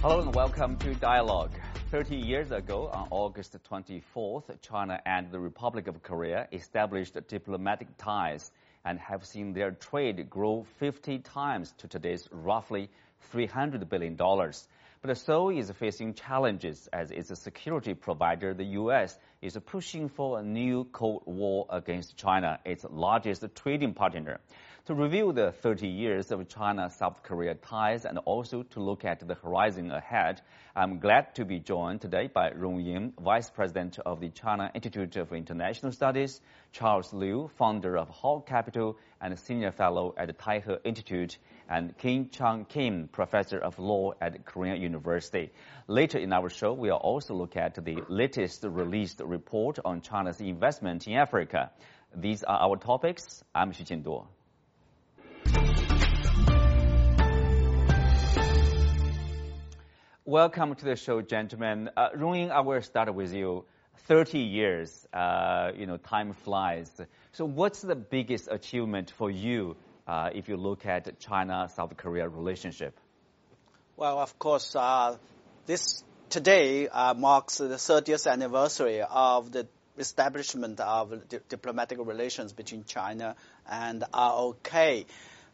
Hello and welcome to Dialogue. 30 years ago, on August 24th, China and the Republic of Korea established diplomatic ties and have seen their trade grow 50 times to today's roughly $300 billion. But Seoul is facing challenges as its security provider, the U.S., is pushing for a new Cold War against China, its largest trading partner. To review the 30 years of China-South Korea ties and also to look at the horizon ahead, I'm glad to be joined today by Rong Ying, Vice President of the China Institute of International Studies, Charles Liu, founder of HAO Capital and Senior Fellow at the Taihe Institute, and Kim Chang Kim, Professor of Law at Korean University. Later in our show, we'll also look at the latest released report on China's investment in Africa. These are our topics. I'm Xu Qinduo. Welcome to the show, gentlemen. Uh, I will start with you. 30 years, uh, you know, time flies. So what's the biggest achievement for you uh, if you look at China-South Korea relationship? Well, of course, uh, this today uh, marks the 30th anniversary of the establishment of di diplomatic relations between China and ROK.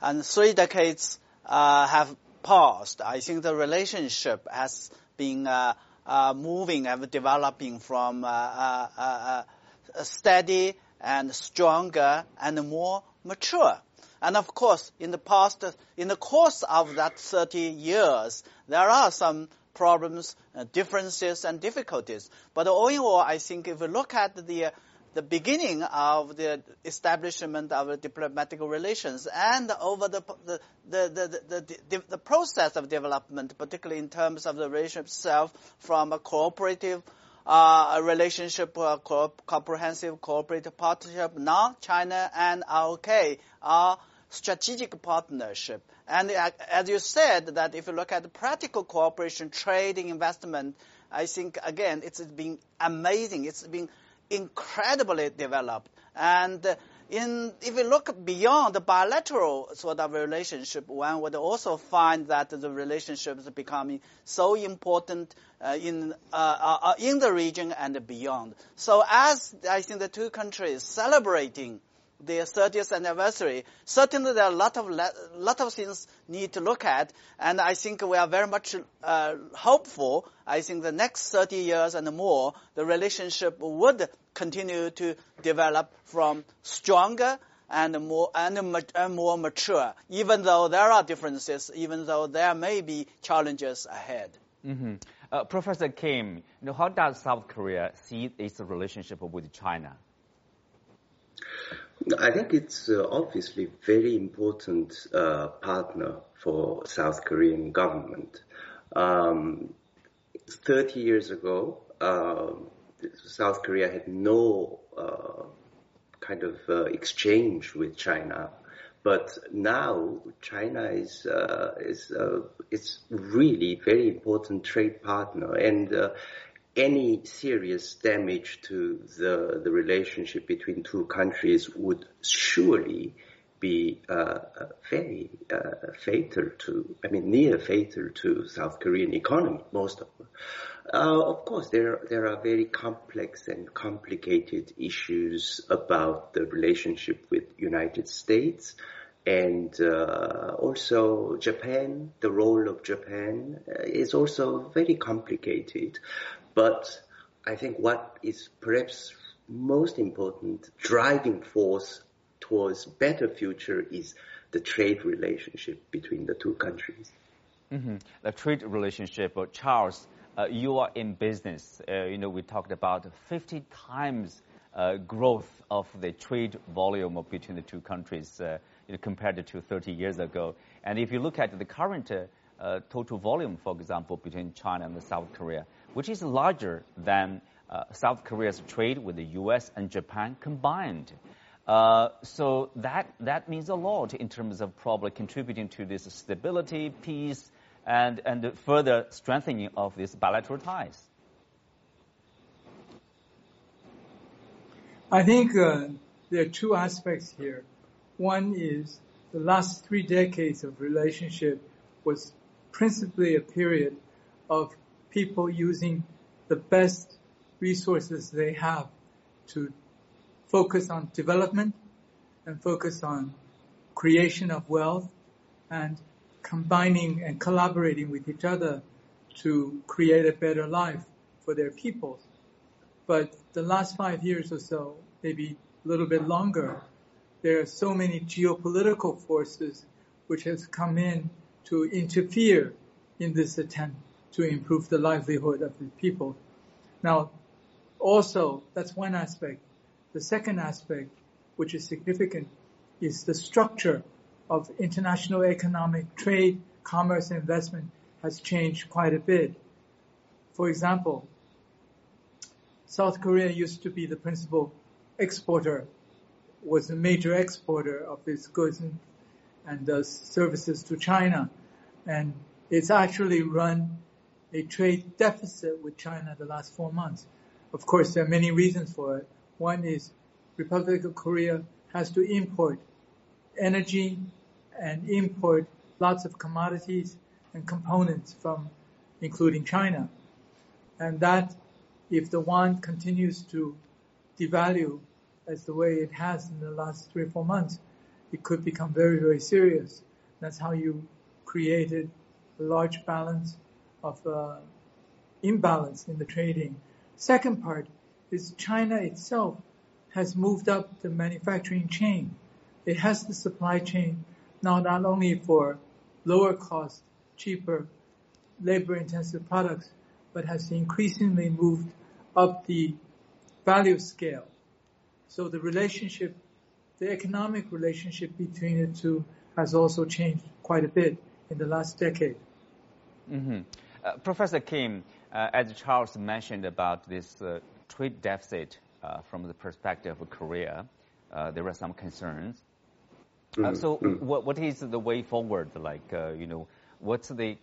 And three decades uh, have past, I think the relationship has been uh, uh, moving and developing from uh, uh, uh, steady and stronger and more mature. And of course, in the past, in the course of that 30 years, there are some problems, differences, and difficulties. But all in all, I think if we look at the the beginning of the establishment of diplomatic relations and over the, the, the, the, the, process of development, particularly in terms of the relationship itself from a cooperative uh, relationship, uh, co comprehensive cooperative partnership. Now China and ROK are strategic partnership. And uh, as you said, that if you look at the practical cooperation, trading, investment, I think again it's been amazing. It's been incredibly developed. And in, if you look beyond the bilateral sort of relationship, one would also find that the relationship is becoming so important uh, in uh, uh, uh in the region and beyond. So, as I think the two countries celebrating their 30th anniversary, certainly there are a lot of lot of things need to look at, and I think we are very much uh, hopeful. I think the next 30 years and more, the relationship would continue to develop from stronger and more and, and more mature, even though there are differences, even though there may be challenges ahead. Mm-hmm. Uh, Professor Kim, you know, how does South Korea see its relationship with China? I think it's uh, obviously very important uh, partner for South Korean government. Um, 30 years ago, uh, South Korea had no uh, kind of uh, exchange with China, but now China is uh, is it's really very important trade partner and any serious damage to the, the relationship between two countries would surely be uh, very uh, fatal to, I mean, near fatal to South Korean economy, most of them. Uh, of course, there there are very complex and complicated issues about the relationship with United States and uh, also Japan. The role of Japan uh, is also very complicated. But I think what is perhaps most important driving force towards better future is the trade relationship between the two countries. Mm-hmm. The trade relationship, Charles, uh, you are in business. Uh, you know, we talked about 50 times uh, growth of the trade volume between the two countries uh, you know, compared to 30 years ago. And if you look at the current uh, total volume, for example, between China and South Korea, which is larger than uh, South Korea's trade with the U.S. and Japan combined. Uh, so that that means a lot in terms of probably contributing to this stability, peace, and and further strengthening of these bilateral ties. I think uh, there are two aspects here. One is the last three decades of relationship was principally a period of people using the best resources they have to focus on development and focus on creation of wealth and combining and collaborating with each other to create a better life for their people. But the last five years or so, maybe a little bit longer, there are so many geopolitical forces which has come in to interfere in this attempt to improve the livelihood of the people. Now, also, that's one aspect. The second aspect, which is significant, is the structure of international economic trade, commerce, and investment has changed quite a bit. For example, South Korea used to be the principal exporter, was a major exporter of its goods and, and uh, services to China. And it's actually run a trade deficit with China the last four months. Of course, there are many reasons for it. One is Republic of Korea has to import energy and import lots of commodities and components from, including China. And that, if the yuan continues to devalue as the way it has in the last three or four months, it could become very, very serious. That's how you created a large balance of uh, imbalance in the trading. Second part is China itself has moved up the manufacturing chain. It has the supply chain now not only for lower cost, cheaper, labor intensive products, but has increasingly moved up the value scale. So the relationship, the economic relationship between the two has also changed quite a bit in the last decade. Mm-hmm. Uh, Professor Kim, uh, as Charles mentioned about this uh, trade deficit uh, from the perspective of Korea, uh, there are some concerns. Mm-hmm. so, mm-hmm. what, what is the way forward? Like, you know, what's the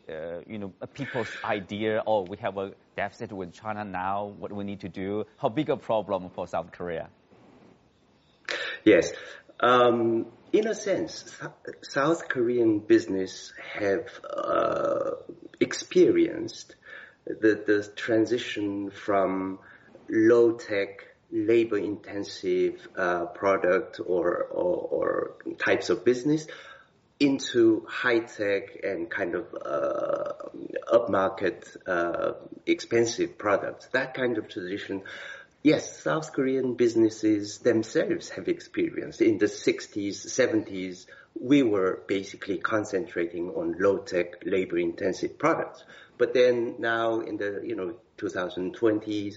you know people's idea? Oh, we have a deficit with China now. What we need to do? How big a problem for South Korea? Yes. Um, in a sense, South Korean business have uh, experienced the, the transition from low tech, labor intensive uh, product or, or, or, types of business into high tech and kind of uh, upmarket, uh, expensive products. That kind of transition Yes, South Korean businesses themselves have experienced. In the 60s, 70s, we were basically concentrating on low-tech, labor-intensive products. But then now in the, you know, 2020s,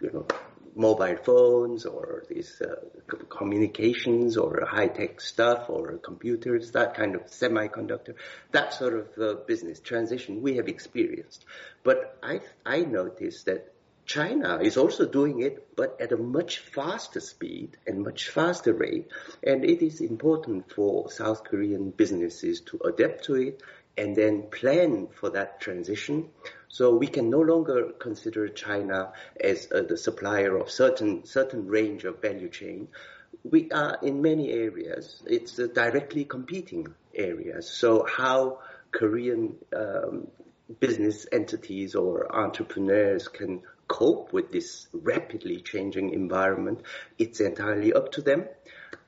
you know, mobile phones or these uh, communications or high-tech stuff or computers, that kind of semiconductor, that sort of uh, business transition we have experienced. But I, I noticed that China is also doing it, but at a much faster speed and much faster rate. And it is important for South Korean businesses to adapt to it and then plan for that transition. So we can no longer consider China as uh, the supplier of certain certain range of value chain. We are in many areas. It's directly competing areas. So how Korean um, business entities or entrepreneurs can cope with this rapidly changing environment, it's entirely up to them.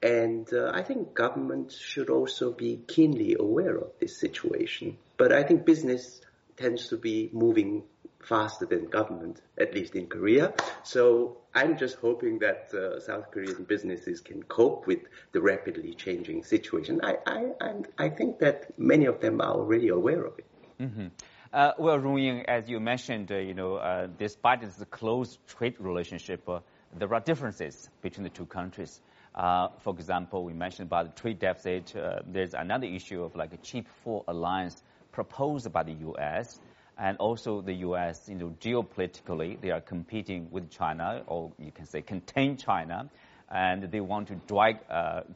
And uh, I think government should also be keenly aware of this situation. But I think business tends to be moving faster than government, at least in Korea. So I'm just hoping that uh, South Korean businesses can cope with the rapidly changing situation. I, I, I think that many of them are already aware of it. Mm-hmm. Uh, well, Rong as you mentioned, uh, you know, uh, despite this close trade relationship, uh, there are differences between the two countries. Uh, for example, we mentioned about the trade deficit. Uh, there's another issue of like a Chip 4 alliance proposed by the U.S. And also the U.S., you know, geopolitically, they are competing with China, or you can say contain China, and they want to drag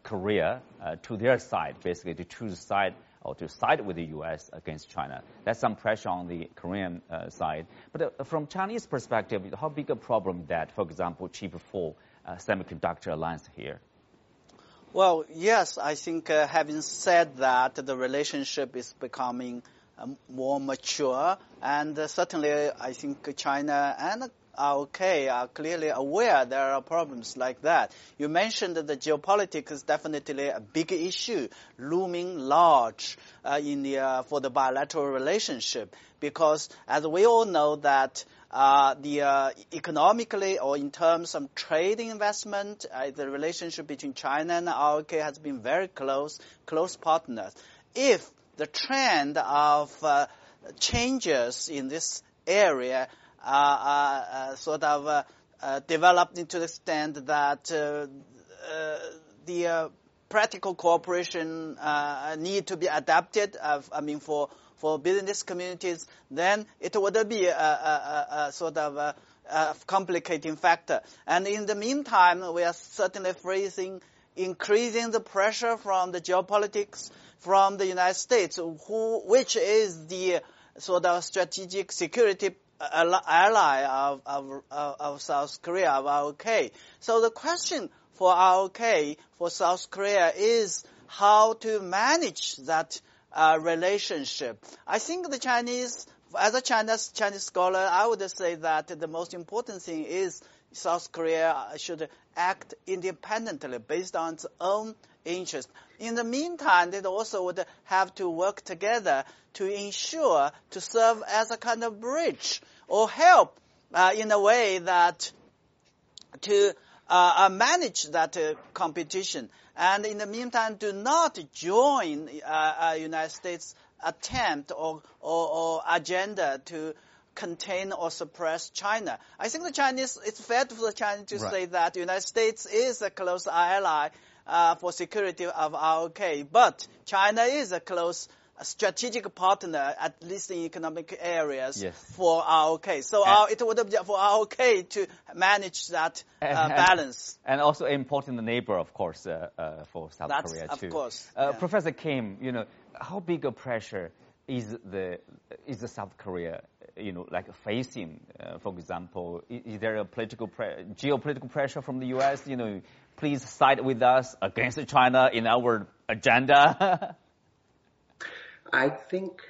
Korea to their side, basically to choose side or to side with the U.S. against China. That's some pressure on the Korean uh, side. But uh, from Chinese perspective, how big a problem that, for example, Chip 4 uh, semiconductor alliance here? Well, yes, I think uh, having said that, the relationship is becoming more mature, and certainly I think China and ROK are clearly aware there are problems like that. You mentioned that the geopolitics is definitely a big issue, looming large uh, in the, uh, for the bilateral relationship, because as we all know that uh, the uh, economically or in terms of trade investment, uh, the relationship between China and ROK has been very close, close partners. If the trend of uh, changes in this area Uh, uh, uh, sort of developed into the extent that the practical cooperation need to be adapted. I mean, for for business communities, then it would be a, a, a sort of a, a, complicating factor. And in the meantime, we are certainly facing increasing the pressure from the geopolitics from the United States, who, which is the sort of strategic security ally of, of, of South Korea, of ROK. So the question for ROK, for South Korea, is how to manage that uh, relationship. I think the Chinese, as a Chinese Chinese scholar, I would say that the most important thing is South Korea should act independently based on its own interest. In the meantime, they also would have to work together to ensure to serve as a kind of bridge or help uh, in a way that to uh, uh manage that uh, competition. And in the meantime, do not join uh, uh, United States attempt or, or, or agenda to contain or suppress China. I think the Chinese, it's fair for the Chinese to right. say that the United States is a close ally uh, for security of ROK, but China is a close strategic partner, at least in economic areas, yes. for ROK. So our, it would be for ROK to manage that uh, and, balance. And also important neighbor, of course, uh, uh, for South That's, Korea too. Of course. Uh, yeah. Professor Kim, you know, how big a pressure is the is the South Korea, you know, like facing? Uh, for example, is, is there a political pre- geopolitical pressure from the U.S.? You know, please side with us against China in our agenda. I think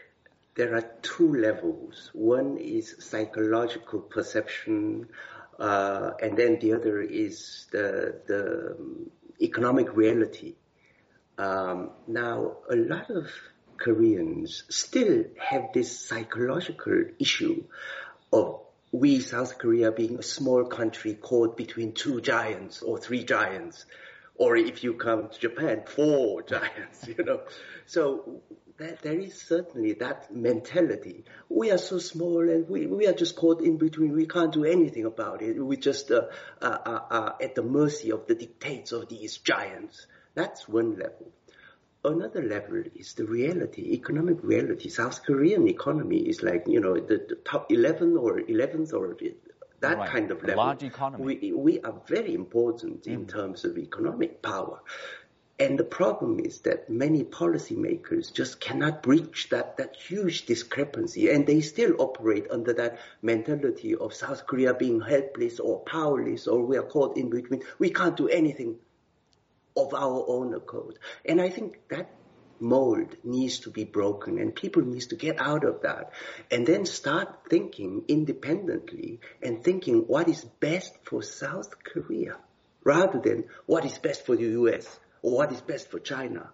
there are two levels. One is psychological perception, uh, and then the other is the, the economic reality. Um, now, a lot of Koreans still have this psychological issue of we, South Korea, being a small country caught between two giants or three giants, or if you come to Japan, four giants, you know. So that there is certainly that mentality. We are so small and we, we are just caught in between. We can't do anything about it. We just uh, uh, uh, uh, at the mercy of the dictates of these giants. That's one level. Another level is the reality, economic reality. South Korean economy is like, you know, the, the top 11 or 11th or that right. kind of level. Large economy. We, we are very important in mm. terms of economic power. And the problem is that many policymakers just cannot breach that, that huge discrepancy and they still operate under that mentality of South Korea being helpless or powerless or we are caught in between. We can't do anything of our own accord. And I think that mold needs to be broken and people needs to get out of that and then start thinking independently and thinking what is best for South Korea rather than what is best for the US or what is best for China,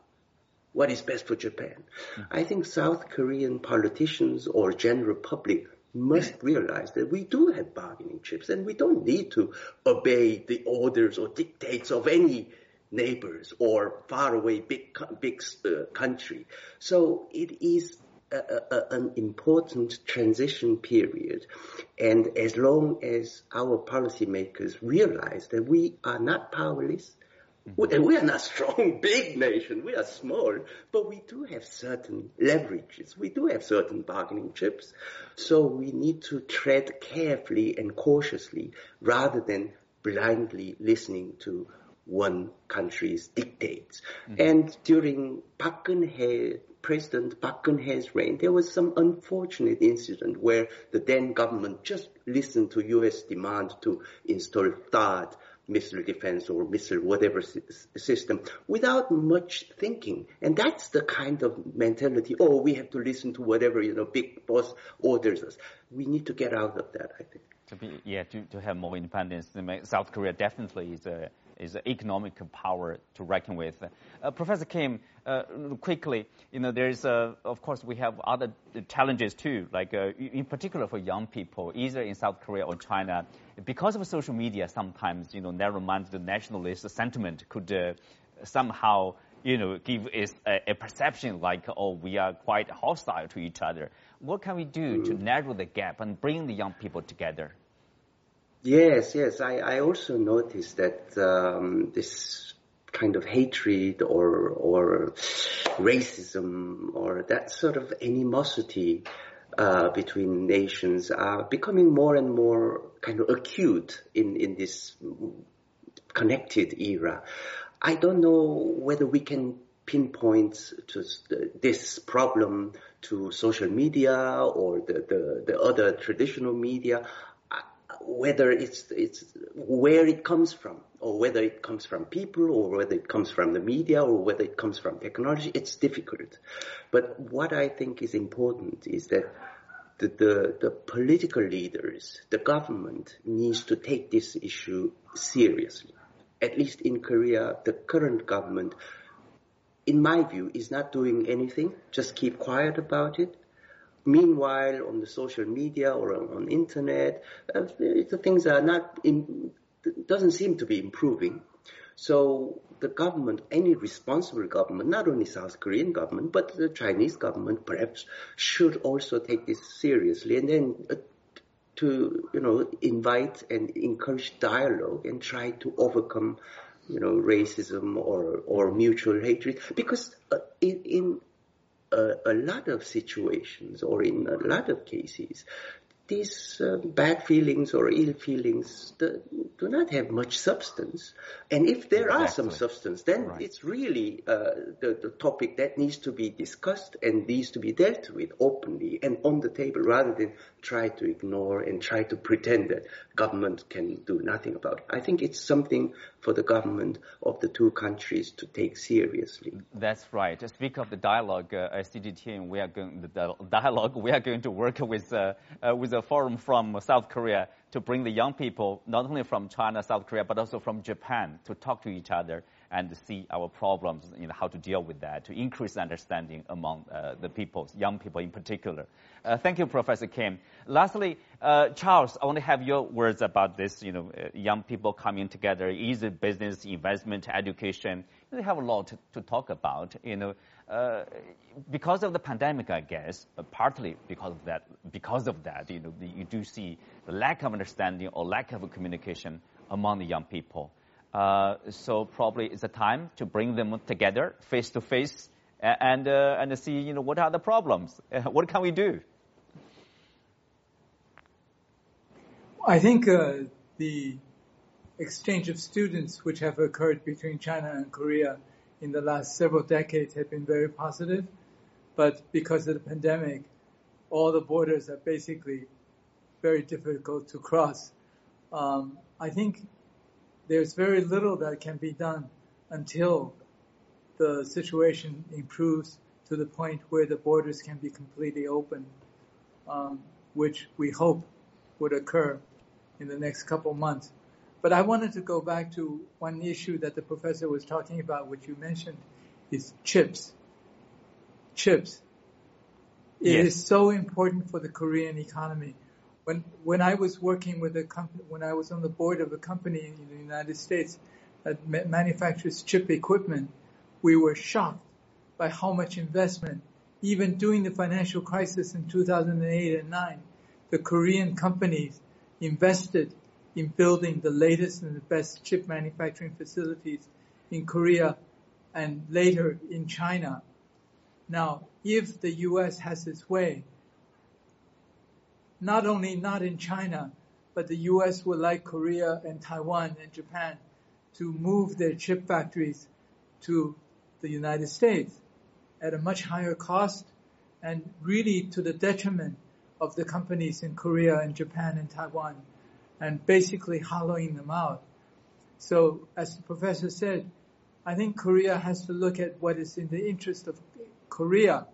what is best for Japan. Mm-hmm. I think South Korean politicians or general public must realize that we do have bargaining chips and we don't need to obey the orders or dictates of any neighbors or faraway big big uh, country. So it is a, a, an important transition period, and as long as our policymakers realize that we are not powerless, Mm-hmm. We are not strong, big nation. We are small, but we do have certain leverages. We do have certain bargaining chips. So we need to tread carefully and cautiously rather than blindly listening to one country's dictates. Mm-hmm. And during Park Geun-hye, President Park Geun-hye's reign, there was some unfortunate incident where the then government just listened to U.S. demand to install THAAD missile defense or missile whatever system without much thinking. And that's the kind of mentality, oh, we have to listen to whatever, you know, big boss orders us. We need to get out of that, I think. To be, yeah, to, to have more independence. South Korea definitely is a, is economic power to reckon with. Uh, Professor Kim, uh, quickly, you know, there's, uh, of course, we have other challenges too, like uh, in particular for young people, either in South Korea or China, because of social media, sometimes, you know, narrow-minded nationalist sentiment could uh, somehow, you know, give us a, a, perception like, oh, we are quite hostile to each other. What can we do to narrow the gap and bring the young people together? Yes, yes. I, I also noticed that um, this kind of hatred or or racism or that sort of animosity uh, between nations are becoming more and more kind of acute in in this connected era. I don't know whether we can pinpoint to this problem to social media or the, the, the other traditional media whether it's it's where it comes from, or whether it comes from people, or whether it comes from the media, or whether it comes from technology, it's difficult. But what I think is important is that the, the, the political leaders, the government needs to take this issue seriously. At least in Korea, the current government, in my view, is not doing anything. Just keep quiet about it Meanwhile, on the social media or on, on internet, uh, the things are not in, doesn't seem to be improving. So the government, any responsible government, not only South Korean government, but the Chinese government perhaps should also take this seriously and then uh, to, you know, invite and encourage dialogue and try to overcome, you know, racism or, or mutual hatred. Because uh, in, in a, a lot of situations or in a lot of cases, these uh, bad feelings or ill feelings do, do, not have much substance. And if there exactly. are some substance, then right. it's really uh, the, the topic that needs to be discussed and needs to be dealt with openly and on the table rather than try to ignore and try to pretend that government can do nothing about it. I think it's something for the government of the two countries to take seriously. That's right. Speak of the dialogue, uh, CGTN, we are going the dialogue. We are going to work with uh, uh, with a forum from South Korea to bring the young people, not only from China, South Korea, but also from Japan, to talk to each other and see our problems, you know, how to deal with that, to increase understanding among uh, the people, young people in particular. Uh, thank you, Professor Kim. Lastly, uh, Charles, I want to have your words about this, you know, uh, young people coming together, easy business, investment, education. They have a lot to, to talk about, you know, uh, because of the pandemic, I guess, but partly because of that, because of that, you know, you do see the lack of understanding or lack of communication among the young people. Uh, so probably it's a time to bring them together face to face and uh, and see you know what are the problems? What can we do? I think uh, the exchange of students which have occurred between China and Korea in the last several decades have been very positive. But because of the pandemic all the borders are basically very difficult to cross. Um, I think there's very little that can be done until the situation improves to the point where the borders can be completely open, um, which we hope would occur in the next couple months. But I wanted to go back to one issue that the professor was talking about, which you mentioned, is chips. Chips. It yes. is so important for the Korean economy when when I was working with a company, when I was on the board of a company in the United States that manufactures chip equipment, we were shocked by how much investment, even during the financial crisis in 2008 and 9, the Korean companies invested in building the latest and the best chip manufacturing facilities in Korea and later in China. Now, if the U.S. has its way, not only not in China, but the U.S. would like Korea and Taiwan and Japan to move their chip factories to the United States at a much higher cost and really to the detriment of the companies in Korea and Japan and Taiwan and basically hollowing them out. So, as the professor said, I think Korea has to look at what is in the interest of Korea,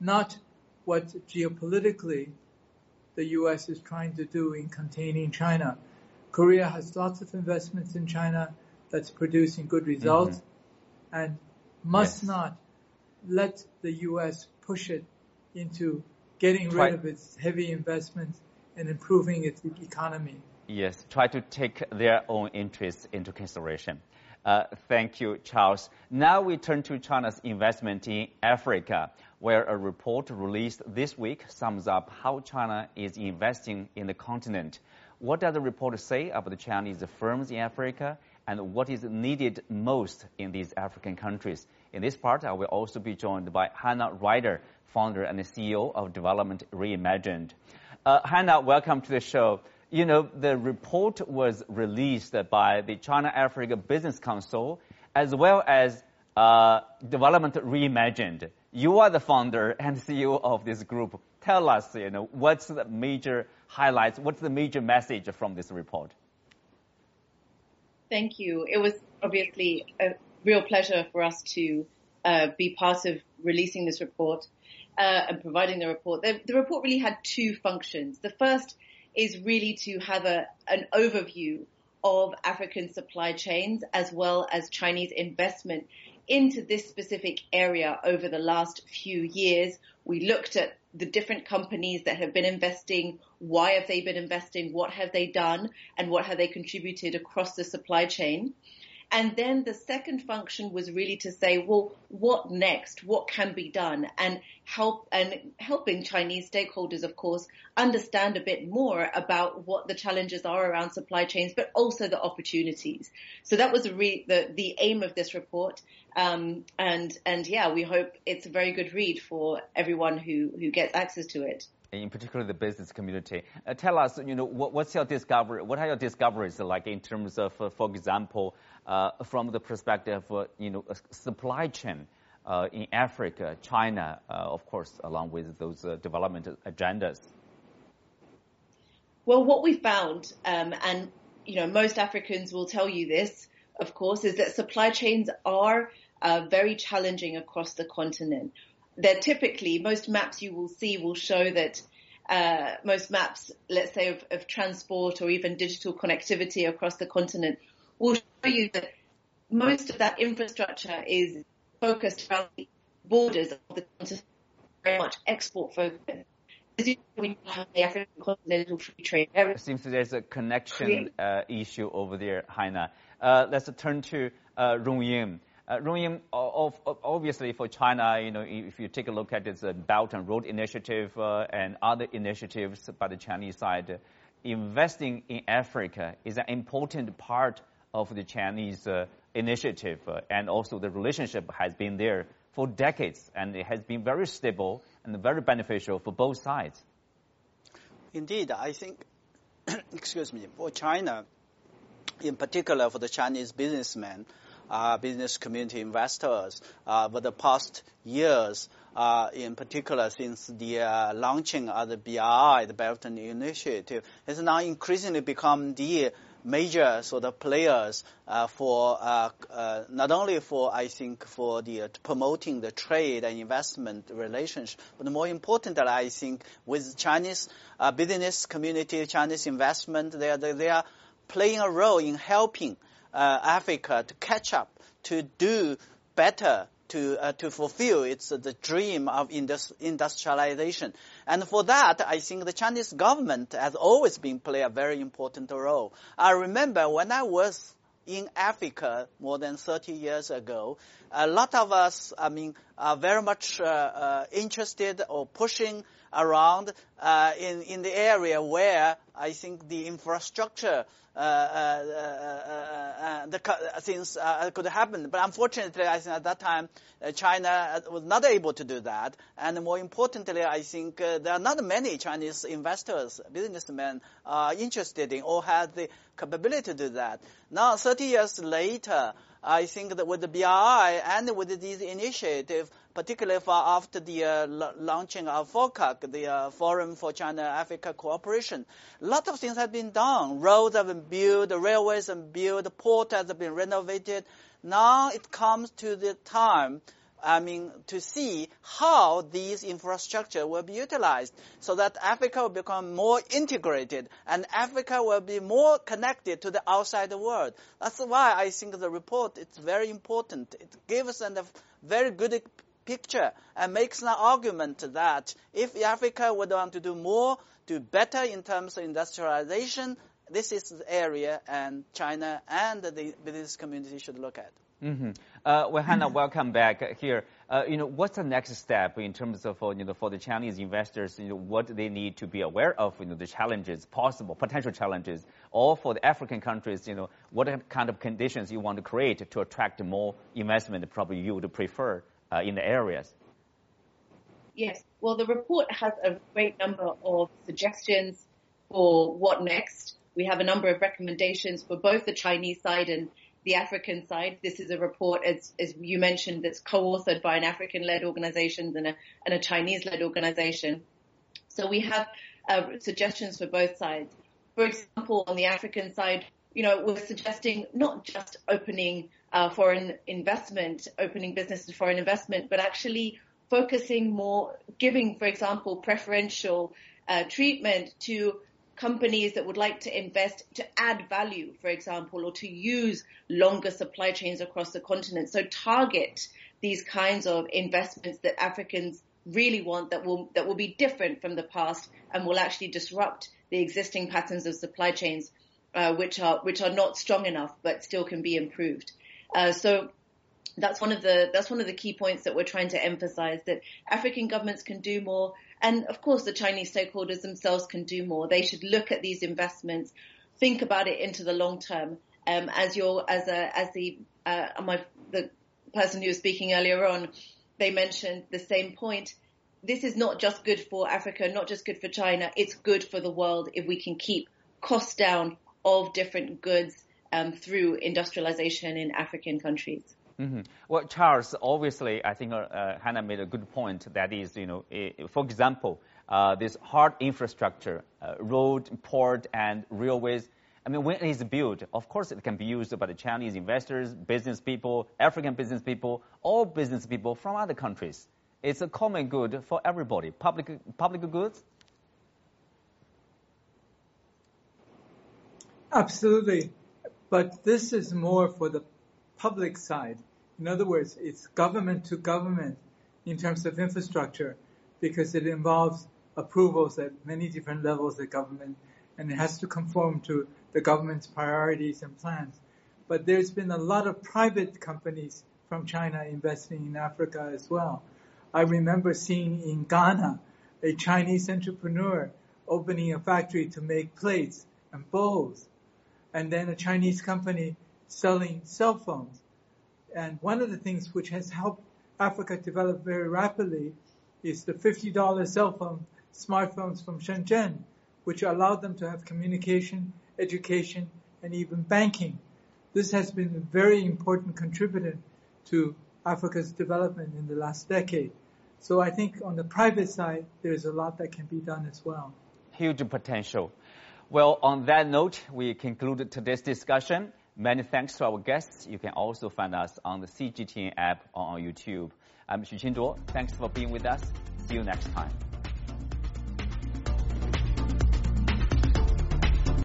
not what geopolitically the U.S. is trying to do in containing China. Korea has lots of investments in China that's producing good results mm-hmm. and must yes. not let the U.S. push it into getting Try- rid of its heavy investments and improving its economy. Yes, try to take their own interests into consideration. Uh, thank you, Charles. Now we turn to China's investment in Africa, where a report released this week sums up how China is investing in the continent. What does the report say about the Chinese firms in Africa and what is needed most in these African countries? In this part, I will also be joined by Hannah Ryder, founder and CEO of Development Reimagined. Uh, Hannah, welcome to the show. You know, the report was released by the China Africa Business Council as well as uh, Development Reimagined. You are the founder and CEO of this group. Tell us, you know, what's the major highlights, what's the major message from this report? Thank you. It was obviously a real pleasure for us to uh, be part of releasing this report uh, and providing the report. The, the, report really had two functions. The first is really to have a, an overview of African supply chains as well as Chinese investment into this specific area over the last few years. We looked at the different companies that have been investing, why have they been investing, what have they done, and what have they contributed across the supply chain. And then the second function was really to say, well, what next? What can be done? And help and helping Chinese stakeholders, of course, understand a bit more about what the challenges are around supply chains, but also the opportunities. So that was re- the the aim of this report. Um, and and yeah, we hope it's a very good read for everyone who who gets access to it in particular the business community. Uh, tell us, you know, what, what's your discovery? What are your discoveries like in terms of, uh, for example, uh, from the perspective of, you know, supply chain uh, in Africa, China, uh, of course, along with those uh, development agendas? Well, what we found, um, and you know, most Africans will tell you this, of course, is that supply chains are very challenging across the continent they're typically most maps you will see will show that uh, most maps, let's say of, of, transport or even digital connectivity across the continent, will show you that most of that infrastructure is focused around the borders of the continent, very much export focused. We have the African continental free trade area. It seems there's a connection uh, issue over there, Hannah. Uh, let's turn to uh, Rong. Uh, Rong Ying, obviously for China, you know, if you take a look at its Belt and Road Initiative uh, and other initiatives by the Chinese side, investing in Africa is an important part of the Chinese uh, initiative, uh, and also the relationship has been there for decades, and it has been very stable and very beneficial for both sides. Indeed, I think, excuse me, for China, in particular for the Chinese businessmen, uh, business community investors uh, over the past years, uh, in particular since the uh, launching of the BRI, the Belt and Initiative, has now increasingly become the major sort of players uh, for uh, uh, not only for I think for the uh, promoting the trade and investment relationship, but more importantly, I think with Chinese business community, Chinese investment, they are they are playing a role in helping uh, Africa to catch up, to do better, to uh, to fulfill its uh, the dream of indus- industrialization. And for that, I think the Chinese government has always been play a very important role. I remember when I was in Africa more than 30 years ago, a lot of us, I mean, are very much uh, uh, interested or pushing around uh, in in the area where I think the infrastructure uh, uh, uh, uh, uh the uh, things could happen. But unfortunately, I think at that time China was not able to do that. And more importantly, I think there are not many Chinese investors, businessmen, interested in or have the capability to do that. Now, 30 years later, I think that with the BRI and with these initiatives, particularly for after the uh, launching of FOCAC, the uh, Forum for China-Africa Cooperation, a lot of things have been done. Roads have been built, railways have been built, port has been renovated. Now it comes to the time I mean, to see how these infrastructure will be utilized so that Africa will become more integrated and Africa will be more connected to the outside world. That's why I think the report is very important. It gives a very good picture and makes an argument that if Africa would want to do more, do better in terms of industrialization, this is the area and China and the business community should look at. Mm-hmm. Uh, well, Hannah, welcome back here. Uh, you know, what's the next step in terms of, uh, you know, for the Chinese investors, you know, what they need to be aware of, you know, the challenges, possible, potential challenges, or for the African countries, you know, what kind of conditions you want to create to attract more investment probably you would prefer uh, in the areas? Yes. Well, the report has a great number of suggestions for what next. We have a number of recommendations for both the Chinese side and the African side. This is a report, as, as you mentioned, that's co-authored by an African-led organization and a, and a Chinese-led organization. So we have uh, suggestions for both sides. For example, on the African side, you know, we're suggesting not just opening uh, foreign investment, opening business to foreign investment, but actually focusing more, giving, for example, preferential uh, treatment to companies that would like to invest to add value, for example, or to use longer supply chains across the continent. So target these kinds of investments that Africans really want that will that will be different from the past and will actually disrupt the existing patterns of supply chains, uh, which are which are not strong enough but still can be improved. Uh, so that's one of the that's one of the key points that we're trying to emphasize that African governments can do more and of course, the Chinese stakeholders themselves can do more. They should look at these investments, think about it into the long term. Um, as your, as a, as the, uh, my, the person who was speaking earlier on, they mentioned the same point. This is not just good for Africa, not just good for China. It's good for the world if we can keep costs down of different goods um, through industrialization in African countries. Mm-hmm. Well, Charles, obviously, I think uh, uh, Hannah made a good point. That is, you know, for example, uh, this hard infrastructure, uh, road, port, and railways. I mean, when it is built, of course, it can be used by the Chinese investors, business people, African business people, all business people from other countries. It's a common good for everybody. Public, public goods. Absolutely, but this is more for the public side. In other words, it's government to government in terms of infrastructure because it involves approvals at many different levels of government and it has to conform to the government's priorities and plans. But there's been a lot of private companies from China investing in Africa as well. I remember seeing in Ghana a Chinese entrepreneur opening a factory to make plates and bowls and then a Chinese company selling cell phones. And one of the things which has helped Africa develop very rapidly is the $50 cell phone smartphones from Shenzhen, which allowed them to have communication, education, and even banking. This has been a very important contributor to Africa's development in the last decade. So I think on the private side, there's a lot that can be done as well. Huge potential. Well, on that note, we conclude today's discussion. Many thanks to our guests. You can also find us on the CGTN app or on YouTube. I'm Xu Qinduo. Thanks for being with us. See you next time.